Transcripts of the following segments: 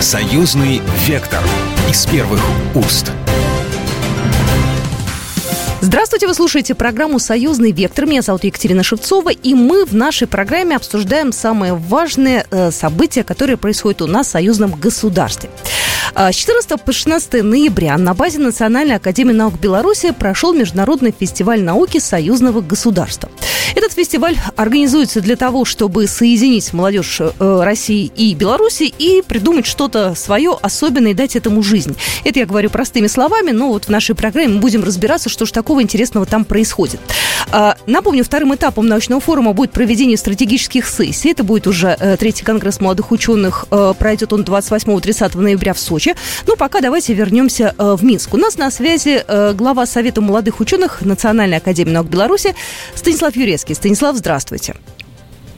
Союзный вектор из первых уст. Здравствуйте, вы слушаете программу «Союзный вектор». Меня зовут Екатерина Шевцова, и мы в нашей программе обсуждаем самые важные э, события, которые происходят у нас в союзном государстве. А, с 14 по 16 ноября на базе Национальной академии наук Беларуси прошел Международный фестиваль науки союзного государства. Этот фестиваль организуется для того, чтобы соединить молодежь э, России и Беларуси и придумать что-то свое особенное и дать этому жизнь. Это я говорю простыми словами, но вот в нашей программе мы будем разбираться, что же такого интересного там происходит. А, напомню, вторым этапом научного форума будет проведение стратегических сессий. Это будет уже э, третий конгресс молодых ученых. Э, пройдет он 28-30 ноября в Сочи. Ну, пока давайте вернемся в Минск. У нас на связи глава Совета молодых ученых Национальной академии наук Беларуси Станислав. Советский. Станислав, здравствуйте.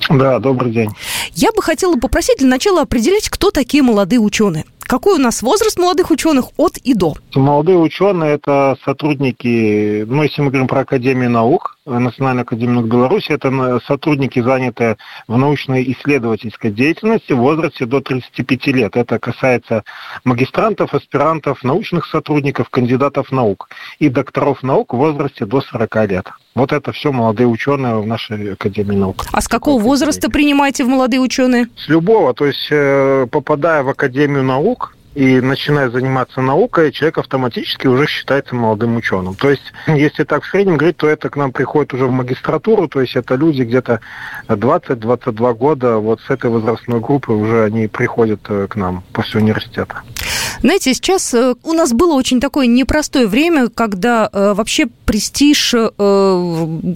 Да, добрый день. Я бы хотела попросить для начала определить, кто такие молодые ученые. Какой у нас возраст молодых ученых от и до? Молодые ученые – это сотрудники, ну, если мы говорим про Академию наук, Национальную академию наук Беларуси, это сотрудники, занятые в научной исследовательской деятельности в возрасте до 35 лет. Это касается магистрантов, аспирантов, научных сотрудников, кандидатов наук и докторов наук в возрасте до 40 лет. Вот это все молодые ученые в нашей Академии наук. А с какого возраста принимаете в молодые ученые? С любого. То есть, э, попадая в Академию наук, и начиная заниматься наукой, человек автоматически уже считается молодым ученым. То есть, если так в среднем говорить, то это к нам приходит уже в магистратуру, то есть это люди где-то 20-22 года, вот с этой возрастной группы уже они приходят э, к нам после университета. Знаете, сейчас э, у нас было очень такое непростое время, когда э, вообще престиж э,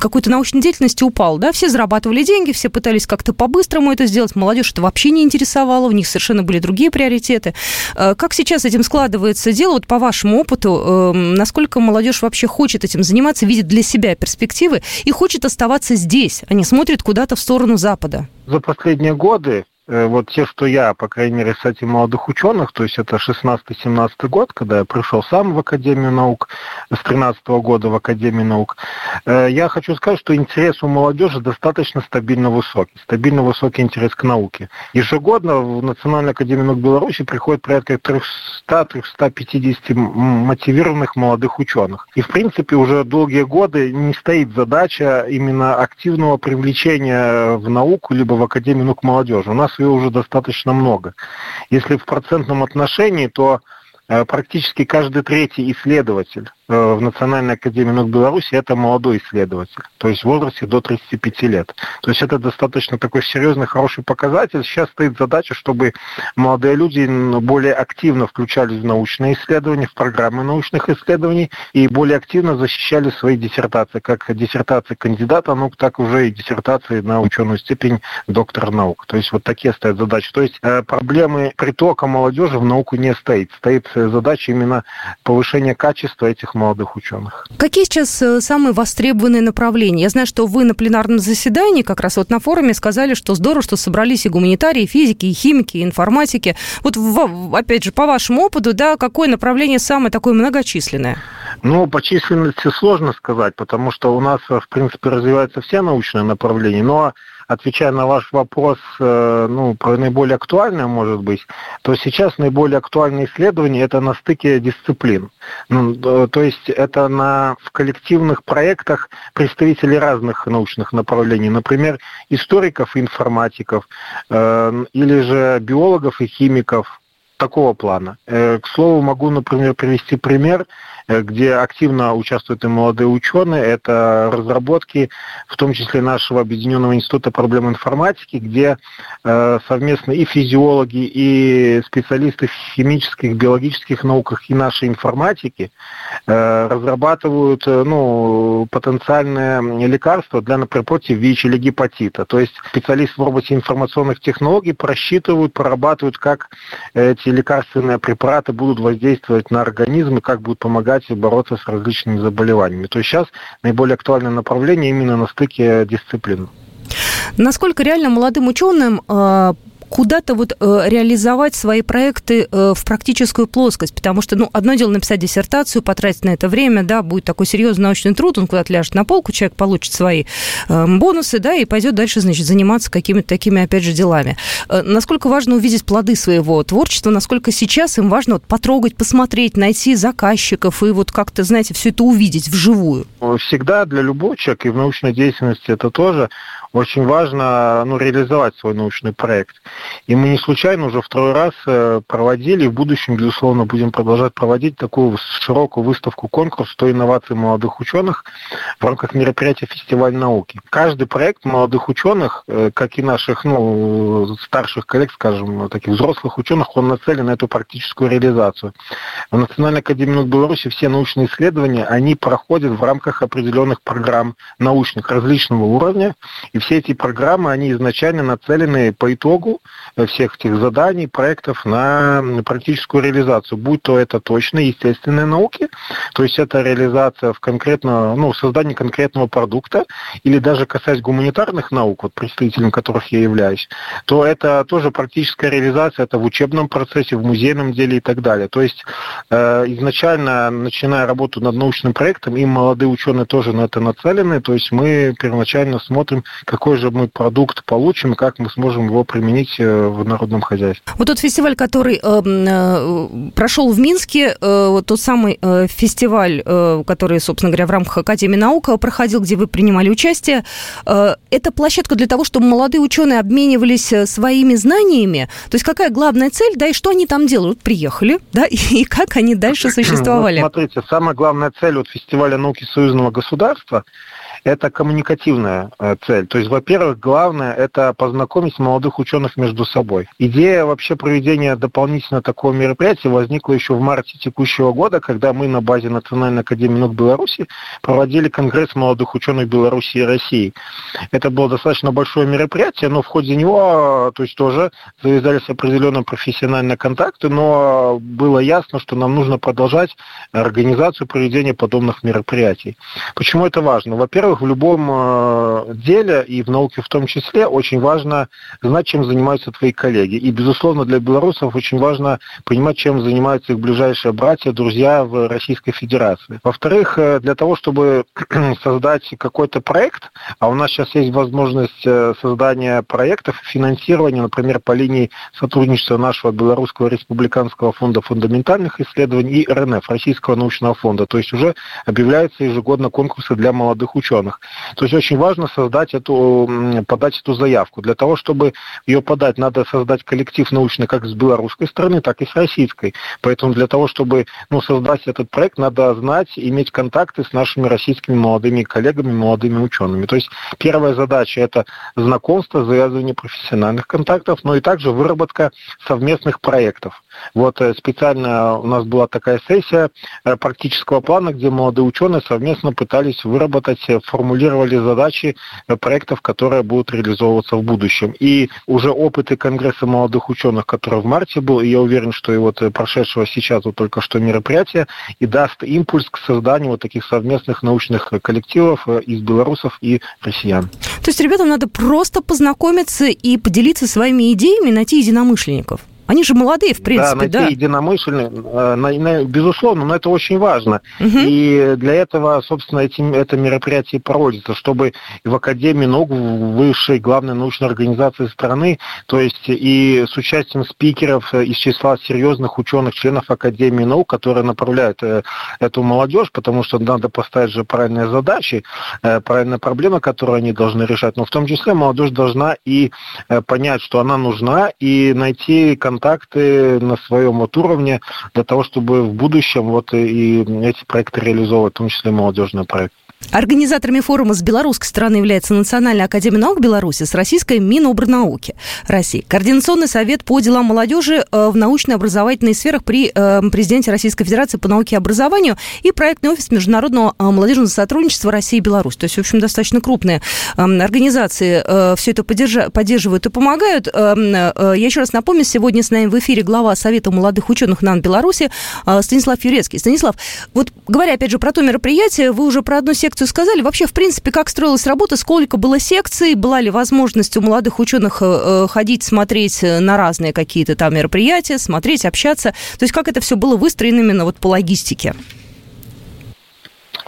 какой-то научной деятельности упал, да, все зарабатывали деньги, все пытались как-то по-быстрому это сделать, молодежь это вообще не интересовало, у них совершенно были другие приоритеты. Как сейчас этим складывается дело, вот по вашему опыту, насколько молодежь вообще хочет этим заниматься, видит для себя перспективы и хочет оставаться здесь, а не смотрит куда-то в сторону Запада? За последние годы вот те, что я, по крайней мере, с молодых ученых, то есть это 16-17 год, когда я пришел сам в Академию наук, с 13 года в Академию наук, э, я хочу сказать, что интерес у молодежи достаточно стабильно высокий, стабильно высокий интерес к науке. Ежегодно в Национальную Академию наук Беларуси приходит порядка 300-350 мотивированных молодых ученых. И, в принципе, уже долгие годы не стоит задача именно активного привлечения в науку либо в Академию наук молодежи. У нас ее уже достаточно много. Если в процентном отношении, то э, практически каждый третий исследователь в Национальной академии наук Беларуси это молодой исследователь, то есть в возрасте до 35 лет. То есть это достаточно такой серьезный, хороший показатель. Сейчас стоит задача, чтобы молодые люди более активно включались в научные исследования, в программы научных исследований и более активно защищали свои диссертации, как диссертации кандидата наук, так уже и диссертации на ученую степень доктора наук. То есть вот такие стоят задачи. То есть э, проблемы притока молодежи в науку не стоит. Стоит задача именно повышения качества этих молодых ученых. Какие сейчас э, самые востребованные направления? Я знаю, что вы на пленарном заседании, как раз вот на форуме, сказали, что здорово, что собрались и гуманитарии, и физики, и химики, и информатики. Вот, опять же, по вашему опыту, да, какое направление самое такое многочисленное? Ну, по численности сложно сказать, потому что у нас, в принципе, развиваются все научные направления, но отвечая на ваш вопрос, э, ну, про наиболее актуальное, может быть, то сейчас наиболее актуальное исследование это на стыке дисциплин. Ну, то есть это на, в коллективных проектах представителей разных научных направлений, например, историков и информатиков, э, или же биологов и химиков, такого плана. Э, к слову, могу, например, привести пример – Э, где активно участвуют и молодые ученые. Это разработки, в том числе нашего Объединенного института проблем информатики, где э, совместно и физиологи, и специалисты в химических, биологических науках, и нашей информатики разрабатывают ну, потенциальные лекарства для, например, против ВИЧ или гепатита. То есть специалисты в области информационных технологий просчитывают, прорабатывают, как эти лекарственные препараты будут воздействовать на организм и как будут помогать бороться с различными заболеваниями. То есть сейчас наиболее актуальное направление именно на стыке дисциплин. Насколько реально молодым ученым э, куда-то вот реализовать свои проекты в практическую плоскость, потому что, ну, одно дело написать диссертацию, потратить на это время, да, будет такой серьезный научный труд, он куда-то ляжет на полку, человек получит свои бонусы, да, и пойдет дальше, значит, заниматься какими-то такими, опять же, делами. Насколько важно увидеть плоды своего творчества, насколько сейчас им важно вот потрогать, посмотреть, найти заказчиков и вот как-то, знаете, все это увидеть вживую? Всегда для любого человека и в научной деятельности это тоже очень важно ну, реализовать свой научный проект. И мы не случайно уже второй раз э, проводили, и в будущем, безусловно, будем продолжать проводить такую широкую выставку-конкурс «100 инноваций молодых ученых» в рамках мероприятия «Фестиваль науки». Каждый проект молодых ученых, э, как и наших ну, старших коллег, скажем, таких взрослых ученых, он нацелен на эту практическую реализацию. В Национальной академии наук Беларуси все научные исследования, они проходят в рамках определенных программ научных различного уровня, и все эти программы, они изначально нацелены по итогу всех этих заданий, проектов на практическую реализацию, будь то это точно естественные науки, то есть это реализация в конкретно, ну, создание конкретного продукта, или даже касаясь гуманитарных наук, вот представителем которых я являюсь, то это тоже практическая реализация, это в учебном процессе, в музейном деле и так далее. То есть э, изначально, начиная работу над научным проектом, и молодые ученые тоже на это нацелены, то есть мы первоначально смотрим, какой же мы продукт получим как мы сможем его применить э, в народном хозяйстве. Вот тот фестиваль, который э, э, прошел в Минске, э, вот тот самый э, фестиваль, э, который, собственно говоря, в рамках Академии наук проходил, где вы принимали участие, э, это площадка для того, чтобы молодые ученые обменивались э, своими знаниями. То есть какая главная цель, да, и что они там делают? Приехали, да, и как они дальше существовали? Вот смотрите, самая главная цель вот фестиваля науки союзного государства – это коммуникативная э, цель. То есть, во-первых, главное – это познакомить молодых ученых между собой. Идея вообще проведения дополнительно такого мероприятия возникла еще в марте текущего года, когда мы на базе Национальной академии наук Беларуси проводили Конгресс молодых ученых Беларуси и России. Это было достаточно большое мероприятие, но в ходе него то есть, тоже завязались определенные профессиональные контакты, но было ясно, что нам нужно продолжать организацию проведения подобных мероприятий. Почему это важно? Во-первых, во-первых, в любом э, деле, и в науке в том числе, очень важно знать, чем занимаются твои коллеги. И, безусловно, для белорусов очень важно понимать, чем занимаются их ближайшие братья, друзья в Российской Федерации. Во-вторых, э, для того, чтобы создать какой-то проект, а у нас сейчас есть возможность э, создания проектов, финансирования, например, по линии сотрудничества нашего Белорусского республиканского фонда фундаментальных исследований и РНФ, Российского научного фонда. То есть уже объявляются ежегодно конкурсы для молодых ученых ученых. То есть очень важно создать эту, подать эту заявку. Для того, чтобы ее подать, надо создать коллектив научный как с белорусской стороны, так и с российской. Поэтому для того, чтобы ну, создать этот проект, надо знать, иметь контакты с нашими российскими молодыми коллегами, молодыми учеными. То есть первая задача – это знакомство, завязывание профессиональных контактов, но и также выработка совместных проектов. Вот э, специально у нас была такая сессия э, практического плана, где молодые ученые совместно пытались выработать, э, формулировали задачи проектов, которые будут реализовываться в будущем. И уже опыты Конгресса молодых ученых, который в марте был, и я уверен, что и вот прошедшего сейчас вот только что мероприятие, и даст импульс к созданию вот таких совместных научных коллективов из белорусов и россиян. То есть ребятам надо просто познакомиться и поделиться своими идеями, найти единомышленников? Они же молодые, в принципе, да. найти да. единомышленных, э, безусловно, но это очень важно. Угу. И для этого, собственно, этим, это мероприятие проводится, чтобы в Академии наук, высшей главной научной организации страны, то есть и с участием спикеров из числа серьезных ученых, членов Академии наук, которые направляют э, эту молодежь, потому что надо поставить же правильные задачи, э, правильные проблемы, которые они должны решать. Но в том числе молодежь должна и понять, что она нужна, и найти контакт контакты на своем вот уровне для того, чтобы в будущем вот и эти проекты реализовывать, в том числе молодежный проект. Организаторами форума с белорусской стороны является Национальная академия наук Беларуси с российской Минобрнауки России. Координационный совет по делам молодежи э, в научно-образовательных сферах при э, президенте Российской Федерации по науке и образованию и проектный офис международного э, молодежного сотрудничества России и Беларусь. То есть, в общем, достаточно крупные организации все это поддерживают и помогают. Я еще раз напомню, сегодня с нами в эфире глава Совета молодых ученых НАН Беларуси Станислав Юрецкий. Станислав, вот говоря опять же про то мероприятие, вы уже про одну секцию лекцию сказали. Вообще, в принципе, как строилась работа, сколько было секций, была ли возможность у молодых ученых э, ходить, смотреть на разные какие-то там мероприятия, смотреть, общаться. То есть как это все было выстроено именно вот по логистике?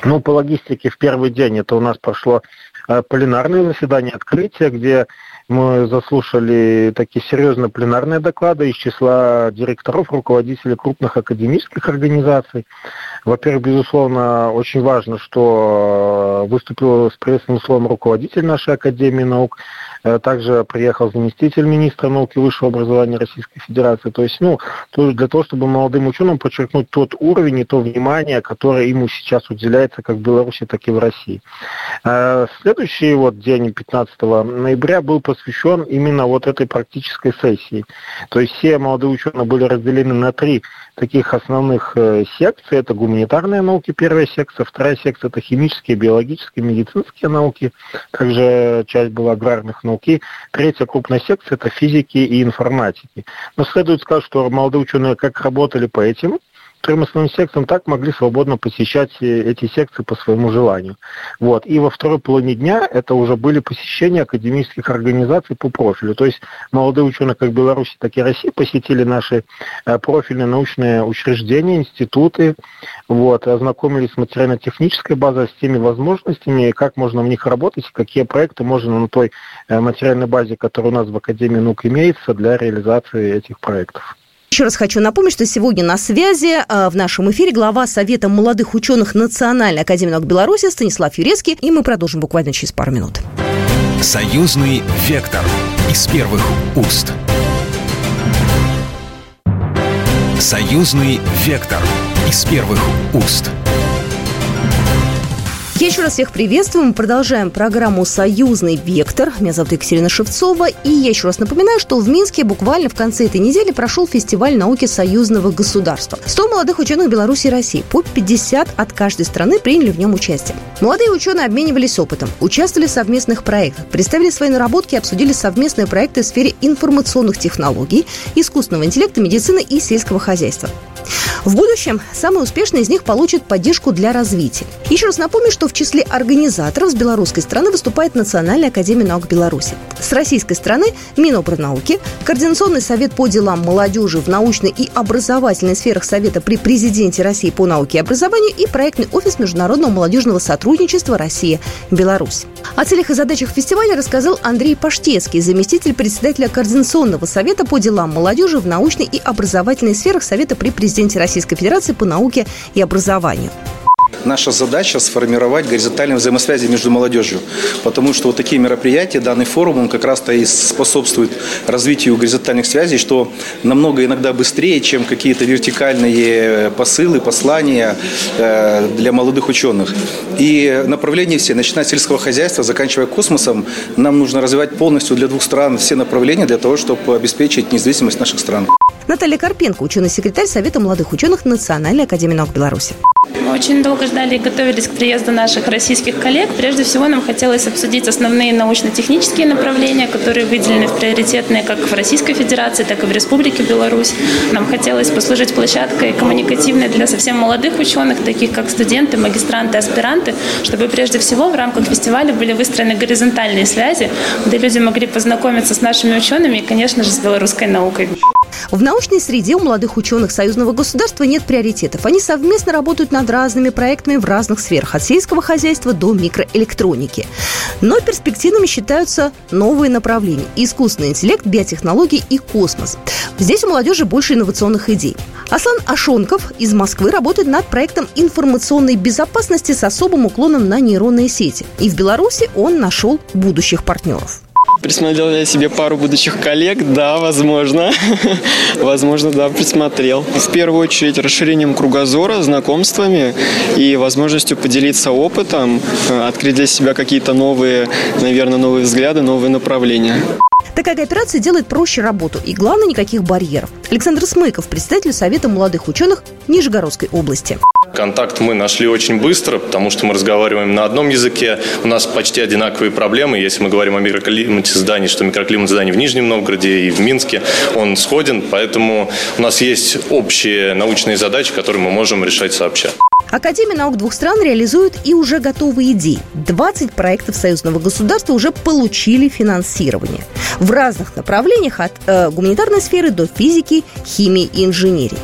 Ну, по логистике в первый день это у нас прошло пленарное заседание открытия, где мы заслушали такие серьезные пленарные доклады из числа директоров, руководителей крупных академических организаций. Во-первых, безусловно, очень важно, что выступил с приветственным словом руководитель нашей Академии наук, Э, также приехал заместитель министра науки и высшего образования Российской Федерации. То есть, ну, для того, чтобы молодым ученым подчеркнуть тот уровень и то внимание, которое ему сейчас уделяется как в Беларуси, так и в России. Э, следующий вот день, 15 ноября, был посвящен именно вот этой практической сессии. То есть все молодые ученые были разделены на три таких основных э, секций. Это гуманитарные науки, первая секция. Вторая секция – это химические, биологические, медицинские науки. Также часть была аграрных наук науки. Третья крупная секция – это физики и информатики. Но следует сказать, что молодые ученые как работали по этим основным секциям, так могли свободно посещать эти секции по своему желанию. Вот. И во второй половине дня это уже были посещения академических организаций по профилю. То есть молодые ученые как Беларуси, так и России посетили наши э, профильные научные учреждения, институты, вот, ознакомились с материально-технической базой, с теми возможностями, как можно в них работать, какие проекты можно на той э, материальной базе, которая у нас в Академии наук имеется, для реализации этих проектов. Еще раз хочу напомнить, что сегодня на связи а, в нашем эфире глава Совета молодых ученых Национальной академии наук Беларуси Станислав Юрецкий, и мы продолжим буквально через пару минут. Союзный вектор из первых уст. Союзный вектор из первых уст. Я еще раз всех приветствую. Мы продолжаем программу «Союзный вектор». Меня зовут Екатерина Шевцова. И я еще раз напоминаю, что в Минске буквально в конце этой недели прошел фестиваль науки союзного государства. 100 молодых ученых Беларуси и России, по 50 от каждой страны приняли в нем участие. Молодые ученые обменивались опытом, участвовали в совместных проектах, представили свои наработки и обсудили совместные проекты в сфере информационных технологий, искусственного интеллекта, медицины и сельского хозяйства. В будущем самые успешные из них получат поддержку для развития. Еще раз напомню, что в числе организаторов с белорусской стороны выступает Национальная академия наук Беларуси. С российской стороны Минобрнауки, Координационный совет по делам молодежи в научной и образовательной сферах Совета при президенте России по науке и образованию и проектный офис Международного молодежного сотрудничества Россия-Беларусь. О целях и задачах фестиваля рассказал Андрей Паштецкий, заместитель председателя Координационного совета по делам молодежи в научной и образовательной сферах Совета при президенте Российской Федерации по науке и образованию. Наша задача сформировать горизонтальные взаимосвязи между молодежью, потому что вот такие мероприятия, данный форум, он как раз-то и способствует развитию горизонтальных связей, что намного иногда быстрее, чем какие-то вертикальные посылы, послания э, для молодых ученых. И направления все, начиная с сельского хозяйства, заканчивая космосом, нам нужно развивать полностью для двух стран все направления для того, чтобы обеспечить независимость наших стран. Наталья Карпенко, ученый-секретарь Совета молодых ученых Национальной академии наук Беларуси. Мы очень долго ждали и готовились к приезду наших российских коллег. Прежде всего нам хотелось обсудить основные научно-технические направления, которые выделены в приоритетные как в Российской Федерации, так и в Республике Беларусь. Нам хотелось послужить площадкой коммуникативной для совсем молодых ученых, таких как студенты, магистранты, аспиранты, чтобы прежде всего в рамках фестиваля были выстроены горизонтальные связи, где люди могли познакомиться с нашими учеными и, конечно же, с белорусской наукой. В научной среде у молодых ученых союзного государства нет приоритетов. Они совместно работают над разными проектами в разных сферах, от сельского хозяйства до микроэлектроники. Но перспективными считаются новые направления – искусственный интеллект, биотехнологии и космос. Здесь у молодежи больше инновационных идей. Аслан Ашонков из Москвы работает над проектом информационной безопасности с особым уклоном на нейронные сети. И в Беларуси он нашел будущих партнеров. Присмотрел я себе пару будущих коллег, да, возможно. возможно, да, присмотрел. В первую очередь расширением кругозора, знакомствами и возможностью поделиться опытом, э, открыть для себя какие-то новые, наверное, новые взгляды, новые направления. Такая кооперация делает проще работу и, главное, никаких барьеров. Александр Смыков, председатель Совета молодых ученых Нижегородской области. Контакт мы нашли очень быстро, потому что мы разговариваем на одном языке. У нас почти одинаковые проблемы. Если мы говорим о микроклимате зданий, что микроклимат зданий в Нижнем Новгороде и в Минске, он сходен. Поэтому у нас есть общие научные задачи, которые мы можем решать сообща. Академия наук двух стран реализует и уже готовые идеи. 20 проектов союзного государства уже получили финансирование в разных направлениях от э, гуманитарной сферы до физики, химии и инженерии.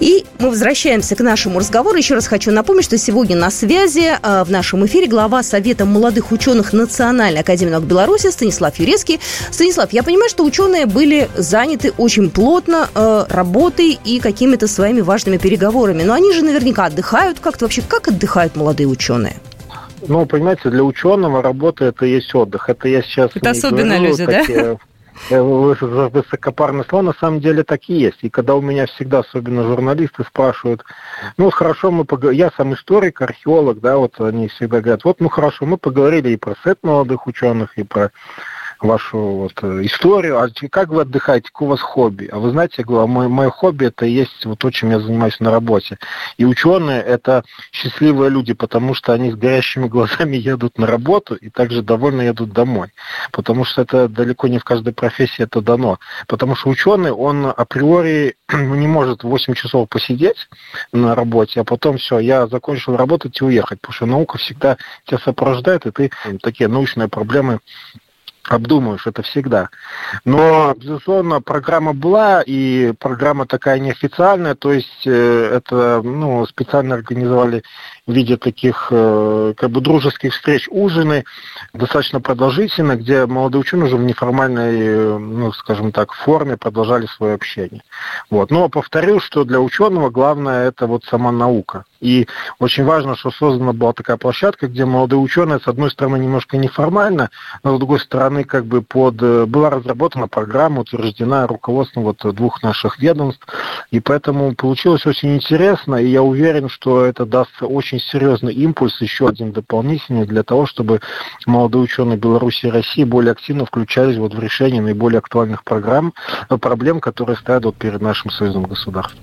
И мы возвращаемся к нашему разговору. Еще раз хочу напомнить, что сегодня на связи э, в нашем эфире глава Совета молодых ученых Национальной академии наук Беларуси Станислав Юрецкий. Станислав, я понимаю, что ученые были заняты очень плотно э, работой и какими-то своими важными переговорами, но они же наверняка отдыхают как-то вообще. Как отдыхают молодые ученые? Ну, понимаете, для ученого работа это есть отдых. Это я сейчас это особенно говорю, люди, такие, да? Э, высокопарное слово, на самом деле так и есть. И когда у меня всегда, особенно журналисты, спрашивают, ну, хорошо, мы поговорили, я сам историк, археолог, да, вот они всегда говорят, вот, ну, хорошо, мы поговорили и про сет молодых ученых, и про вашу вот э, историю, а как вы отдыхаете, какое у вас хобби? А вы знаете, я говорю, а мое, мое хобби это есть вот то, чем я занимаюсь на работе. И ученые это счастливые люди, потому что они с горящими глазами едут на работу и также довольно едут домой. Потому что это далеко не в каждой профессии это дано. Потому что ученый, он априори не может 8 часов посидеть на работе, а потом все, я закончил работать и уехать, потому что наука всегда тебя сопровождает, и ты такие научные проблемы обдумываешь это всегда. Но, безусловно, программа была, и программа такая неофициальная, то есть э, это ну, специально организовали в виде таких э, как бы дружеских встреч ужины, достаточно продолжительно, где молодые ученые уже в неформальной, ну, скажем так, форме продолжали свое общение. Вот. Но повторю, что для ученого главное это вот сама наука. И очень важно, что создана была такая площадка, где молодые ученые, с одной стороны, немножко неформально, но с другой стороны, как бы под... Э, была разработана программа, утверждена руководством вот двух наших ведомств, и поэтому получилось очень интересно, и я уверен, что это даст очень серьезный импульс, еще один дополнительный, для того, чтобы молодые ученые Беларуси и России более активно включались вот в решение наиболее актуальных программ, э, проблем, которые стоят вот перед нашим союзным государством.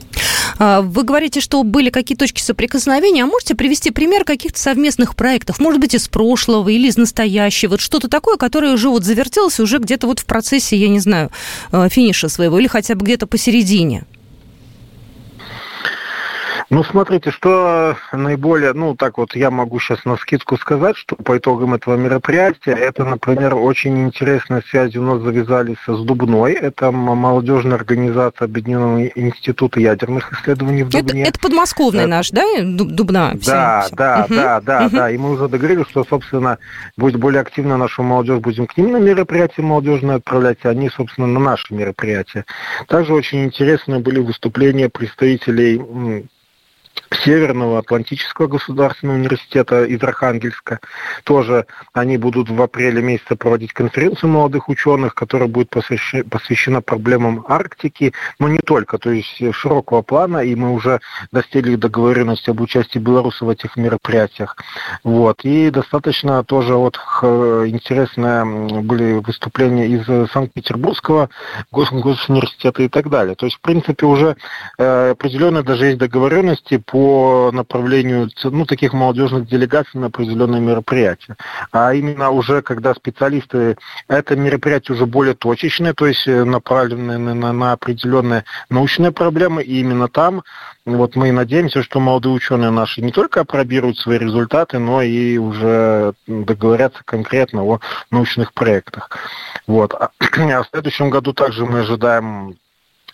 А, вы говорите, что были какие точки соприкосновения, а можете привести пример каких-то совместных проектов, может быть, из прошлого или из настоящего, вот что-то такое, которое уже вот завертелось уже где-то вот в процессе, я не знаю, э, финиша своего или хотя бы где-то посередине? Ну, смотрите, что наиболее, ну, так вот я могу сейчас на скидку сказать, что по итогам этого мероприятия, это, например, очень интересные связи у нас завязались с Дубной, это молодежная организация Объединенного института ядерных исследований в Дубне. Это, это подмосковный это... наш, да, Дубна? Все, да, все. да, угу. да, да, угу. да, и мы уже договорились, что, собственно, будет более активно нашу молодежь, будем к ним на мероприятия молодежные отправлять, а они, собственно, на наши мероприятия. Также очень интересные были выступления представителей Северного Атлантического государственного университета из Архангельска. Тоже они будут в апреле месяце проводить конференцию молодых ученых, которая будет посвящена проблемам Арктики, но не только, то есть широкого плана, и мы уже достигли договоренности об участии белорусов в этих мероприятиях. Вот. И достаточно тоже вот интересные были выступления из Санкт-Петербургского госуниверситета и так далее. То есть, в принципе, уже э, определенно даже есть договоренности по по направлению ну, таких молодежных делегаций на определенные мероприятия. А именно уже, когда специалисты, это мероприятие уже более точечное, то есть э, направленное на, на, на определенные научные проблемы, и именно там вот мы надеемся, что молодые ученые наши не только опробируют свои результаты, но и уже договорятся конкретно о научных проектах. Вот. А, а в следующем году также мы ожидаем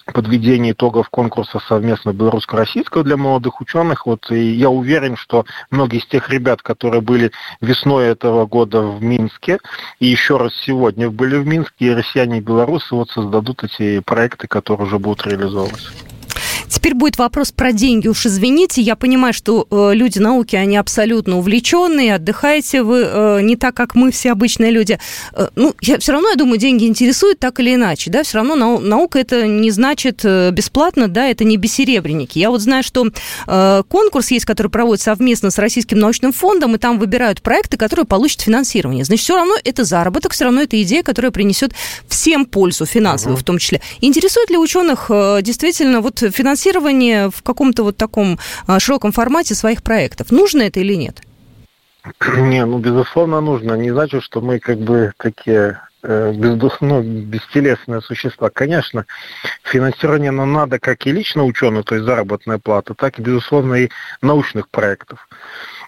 подведение итогов конкурса совместно белорусско-российского для молодых ученых. Вот, и я уверен, что многие из тех ребят, которые были весной этого года в Минске, и еще раз сегодня были в Минске, и россияне и белорусы вот создадут эти проекты, которые уже будут реализовываться. Теперь будет вопрос про деньги. Уж извините, я понимаю, что э, люди науки, они абсолютно увлеченные, отдыхаете вы э, не так, как мы все обычные люди. Э, ну, я, все равно, я думаю, деньги интересуют так или иначе, да, все равно нау, наука это не значит э, бесплатно, да, это не бессеребренники. Я вот знаю, что э, конкурс есть, который проводится совместно с Российским научным фондом, и там выбирают проекты, которые получат финансирование. Значит, все равно это заработок, все равно это идея, которая принесет всем пользу финансовую uh-huh. в том числе. Интересует ли ученых э, действительно вот финансирование финансирование в каком-то вот таком а, широком формате своих проектов. Нужно это или нет? Не, ну, безусловно, нужно. Не значит, что мы как бы такие э, без, ну, бестелесные существа. Конечно, финансирование нам надо как и лично ученых, то есть заработная плата, так и, безусловно, и научных проектов.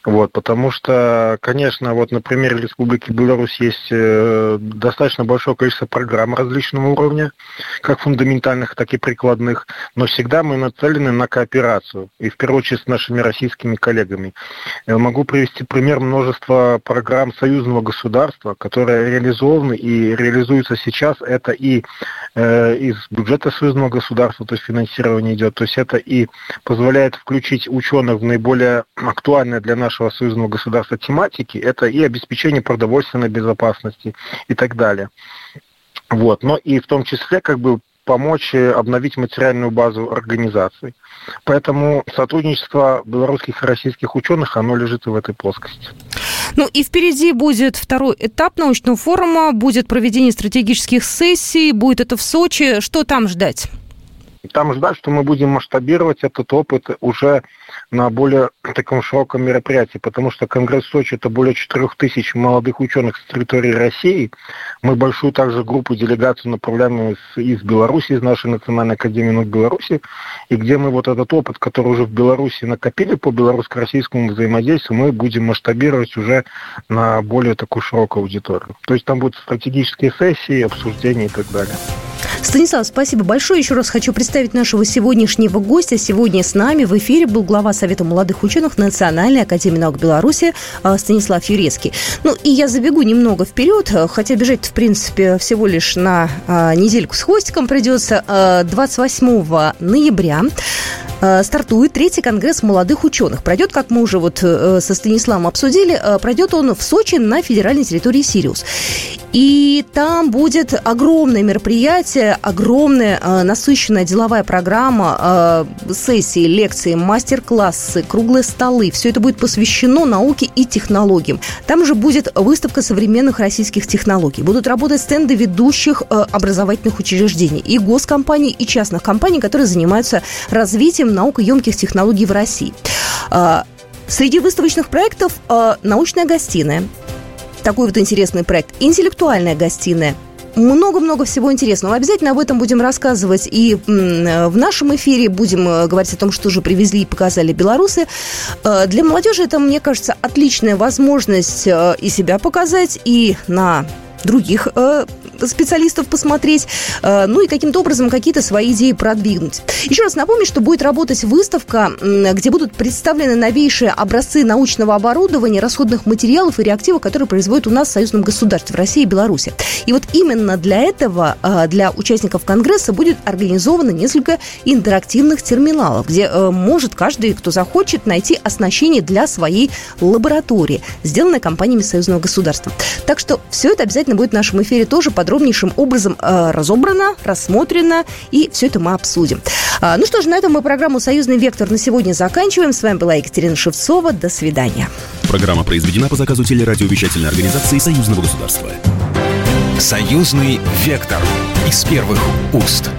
Вот, потому что, конечно, вот на примере Республики Беларусь есть э, достаточно большое количество программ различного уровня, как фундаментальных, так и прикладных, но всегда мы нацелены на кооперацию, и в первую очередь с нашими российскими коллегами. Я могу привести пример множества программ союзного государства, которые реализованы и реализуются сейчас. Это и э, из бюджета союзного государства, то есть финансирование идет, то есть это и позволяет включить ученых в наиболее актуальное для нашего нашего союзного государства тематики, это и обеспечение продовольственной безопасности и так далее. Вот. Но и в том числе как бы помочь обновить материальную базу организаций. Поэтому сотрудничество белорусских и российских ученых, оно лежит и в этой плоскости. Ну и впереди будет второй этап научного форума, будет проведение стратегических сессий, будет это в Сочи. Что там ждать? Там ждать, что мы будем масштабировать этот опыт уже на более таком широком мероприятии, потому что Конгресс Сочи – это более 4 тысяч молодых ученых с территории России. Мы большую также группу делегацию направляем из, из Беларуси, из нашей Национальной Академии наук Беларуси, и где мы вот этот опыт, который уже в Беларуси накопили по белорусско-российскому взаимодействию, мы будем масштабировать уже на более такую широкую аудиторию. То есть там будут стратегические сессии, обсуждения и так далее. Станислав, спасибо большое. Еще раз хочу представить нашего сегодняшнего гостя. Сегодня с нами в эфире был глава Совета молодых ученых Национальной академии наук Беларуси а, Станислав Юрецкий. Ну и я забегу немного вперед, хотя бежать в принципе всего лишь на а, недельку с хвостиком придется. 28 а, ноября стартует третий конгресс молодых ученых. Пройдет, как мы уже вот э, со Станиславом обсудили, пройдет он в Сочи на федеральной территории Сириус. И там будет огромное мероприятие, огромная э, насыщенная деловая программа, э, сессии, лекции, мастер-классы, круглые столы. Все это будет посвящено науке и технологиям. Там же будет выставка современных российских технологий. Будут работать стенды ведущих э, образовательных учреждений и госкомпаний, и частных компаний, которые занимаются развитием наукоемких технологий в России. Э, Среди выставочных проектов э, научная гостиная, такой вот интересный проект. Интеллектуальная гостиная много-много всего интересного. Обязательно об этом будем рассказывать и в нашем эфире. Будем э, говорить о том, что же привезли и показали белорусы. Э, для молодежи это, мне кажется, отличная возможность э, и себя показать, и на других э, специалистов посмотреть, э, ну и каким-то образом какие-то свои идеи продвинуть. Еще раз напомню, что будет работать выставка, где будут представлены новейшие образцы научного оборудования, расходных материалов и реактивов, которые производят у нас в союзном государстве, в России и Беларуси. И вот именно для этого, э, для участников Конгресса будет организовано несколько интерактивных терминалов, где э, может каждый, кто захочет, найти оснащение для своей лаборатории, сделанное компаниями союзного государства. Так что все это обязательно будет в нашем эфире тоже подробнейшим образом э, разобрано, рассмотрено, и все это мы обсудим. А, ну что ж, на этом мы программу «Союзный вектор» на сегодня заканчиваем. С вами была Екатерина Шевцова. До свидания. Программа произведена по заказу телерадиовещательной организации Союзного государства. «Союзный вектор» из первых уст.